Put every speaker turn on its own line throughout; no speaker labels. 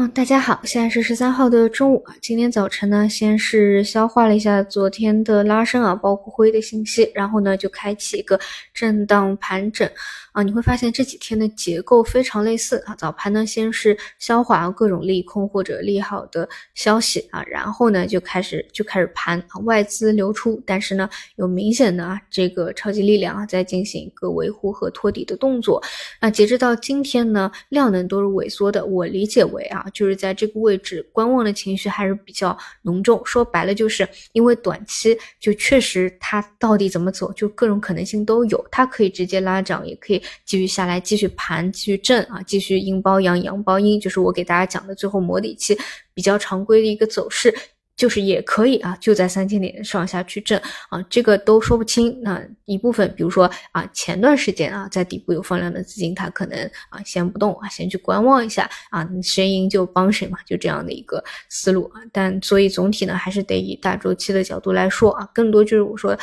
嗯，大家好，现在是十三号的中午啊。今天早晨呢，先是消化了一下昨天的拉升啊，包括灰的信息，然后呢就开启一个震荡盘整啊。你会发现这几天的结构非常类似啊。早盘呢先是消化各种利空或者利好的消息啊，然后呢就开始就开始盘啊，外资流出，但是呢有明显的啊这个超级力量啊在进行一个维护和托底的动作。那截止到今天呢，量能都是萎缩的，我理解为啊。就是在这个位置，观望的情绪还是比较浓重。说白了，就是因为短期就确实它到底怎么走，就各种可能性都有。它可以直接拉涨，也可以继续下来，继续盘，继续震啊，继续阴包阳，阳包阴，就是我给大家讲的最后模底期比较常规的一个走势。就是也可以啊，就在三千点上下去挣啊，这个都说不清。那一部分，比如说啊，前段时间啊，在底部有放量的资金，它可能啊先不动啊，先去观望一下啊，谁赢就帮谁嘛，就这样的一个思路啊。但所以总体呢，还是得以大周期的角度来说啊，更多就是我说。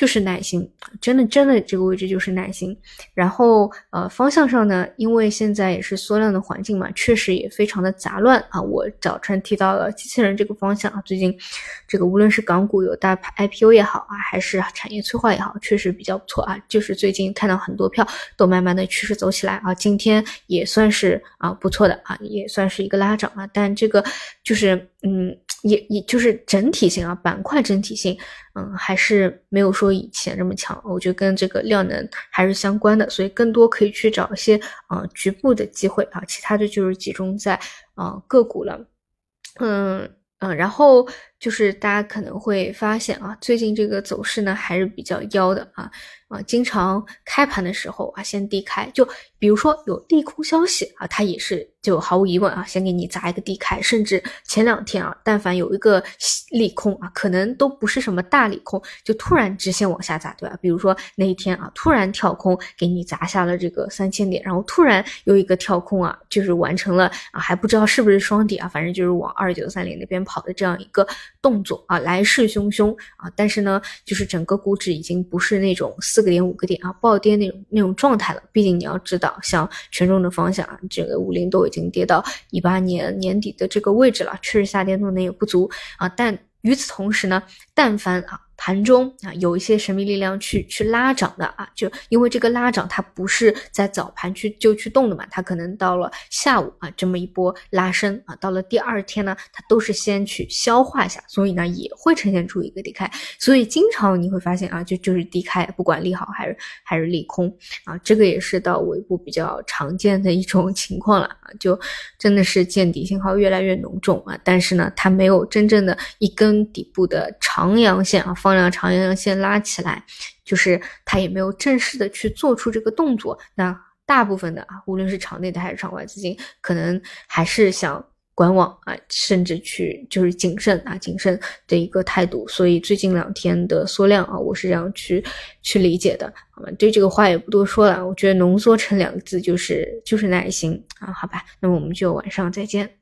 就是耐心，真的真的这个位置就是耐心。然后呃方向上呢，因为现在也是缩量的环境嘛，确实也非常的杂乱啊。我早晨提到了机器人这个方向啊，最近这个无论是港股有大 IPO 也好啊，还是产业催化也好，确实比较不错啊。就是最近看到很多票都慢慢的趋势走起来啊，今天也算是啊不错的啊，也算是一个拉涨啊。但这个就是嗯。也也就是整体性啊，板块整体性，嗯，还是没有说以前这么强。我觉得跟这个量能还是相关的，所以更多可以去找一些啊局部的机会啊，其他的就是集中在啊个股了，嗯嗯，然后就是大家可能会发现啊，最近这个走势呢还是比较妖的啊啊，经常开盘的时候啊先低开，就比如说有利空消息啊，它也是。就毫无疑问啊，先给你砸一个低开，甚至前两天啊，但凡有一个利空啊，可能都不是什么大利空，就突然直线往下砸，对吧？比如说那一天啊，突然跳空给你砸下了这个三千点，然后突然有一个跳空啊，就是完成了啊，还不知道是不是双底啊，反正就是往二九三零那边跑好的这样一个动作啊，来势汹汹啊，但是呢，就是整个股指已经不是那种四个点五个点啊暴跌那种那种状态了，毕竟你要知道，像权重的方向啊，这个五零都。已经跌到一八年年底的这个位置了，确实下跌动能也不足啊，但与此同时呢，但凡啊。盘中啊，有一些神秘力量去去拉涨的啊，就因为这个拉涨它不是在早盘去就去动的嘛，它可能到了下午啊这么一波拉升啊，到了第二天呢，它都是先去消化一下，所以呢也会呈现出一个低开，所以经常你会发现啊，就就是低开，不管利好还是还是利空啊，这个也是到尾部比较常见的一种情况了啊，就真的是见底信号越来越浓重啊，但是呢，它没有真正的一根底部的长阳线啊放。放量长阳线拉起来，就是它也没有正式的去做出这个动作。那大部分的啊，无论是场内的还是场外资金，可能还是想观望啊，甚至去就是谨慎啊，谨慎的一个态度。所以最近两天的缩量啊，我是这样去去理解的。好吧，对这个话也不多说了。我觉得浓缩成两个字就是就是耐心啊。好吧，那么我们就晚上再见。